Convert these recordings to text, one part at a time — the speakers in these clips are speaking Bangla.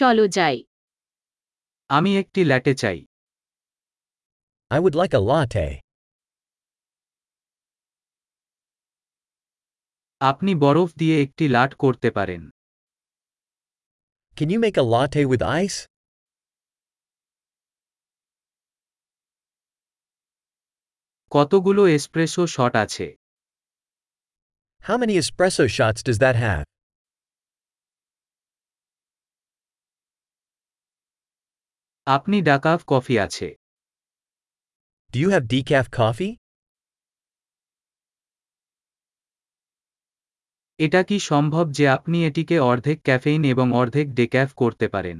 চলো যাই আমি একটি ল্যাটে চাই I would like a latte. আপনি বরফ দিয়ে একটি লাট করতে পারেন Can you make a latte with ice? কতগুলো এসপ্রেসো শট আছে How many espresso shots does that have? আপনি ডাকাফ কফি আছে Do you have decaf coffee? এটা কি সম্ভব যে আপনি এটিকে অর্ধেক ক্যাফেইন এবং অর্ধেক ডেক্যাফ করতে পারেন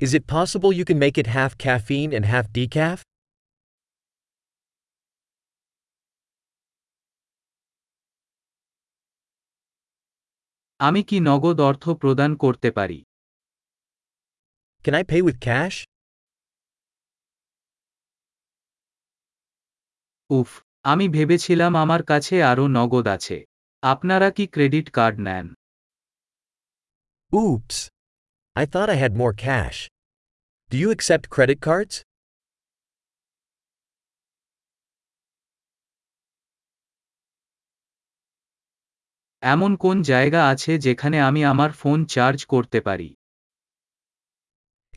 Is it possible you can make it half caffeine and half decaf? আমি কি নগদ অর্থ প্রদান করতে পারি Can I pay with cash? উফ আমি ভেবেছিলাম আমার কাছে আরও নগদ আছে আপনারা কি ক্রেডিট কার্ড নেন Oops. I thought I had more cash. Do you accept credit cards? এমন কোন জায়গা আছে যেখানে আমি আমার ফোন চার্জ করতে পারি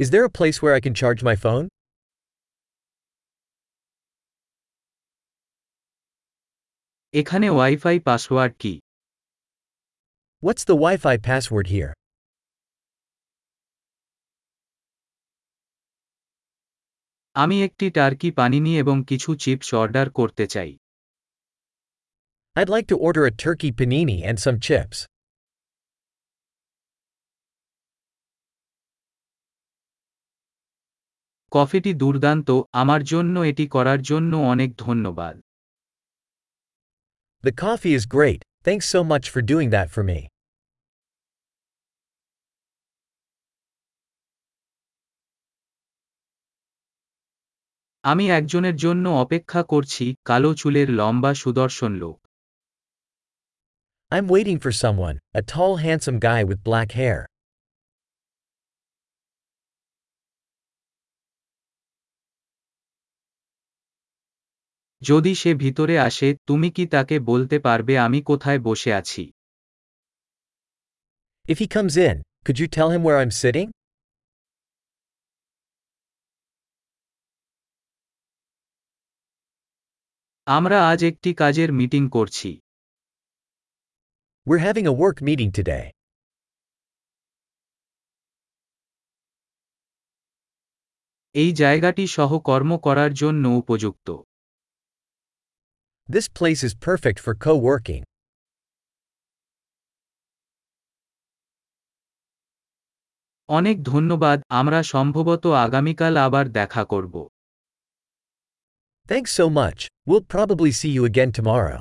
Is there a place where I can charge my phone? এখানে ওয়াইফাই পাসওয়ার্ড কি What's the Wi Fi password here? আমি একটি টার্কি পানিনি এবং কিছু চিপস অর্ডার করতে চাই I'd like to order a turkey panini and some chips. কফিটি দুর্দান্ত আমার জন্য এটি করার জন্য অনেক ধন্যবাদ The coffee is great, thanks so much for doing that for me. আমি একজনের জন্য অপেক্ষা করছি কালো চুলের লম্বা সুদর্শন লোক I'm waiting for someone, a tall, handsome guy with black hair. যদি সে ভিতরে আসে তুমি কি তাকে বলতে পারবে আমি কোথায় বসে আছি If he comes in, could you tell him where I'm sitting? আমরা আজ একটি কাজের মিটিং করছি We're having a work meeting today. এই জায়গাটি সহকর্ম করার জন্য উপযুক্ত This place is perfect for co working. অনেক ধন্যবাদ আমরা সম্ভবত আগামীকাল আবার দেখা করব Thanks so much, we'll probably see you again tomorrow.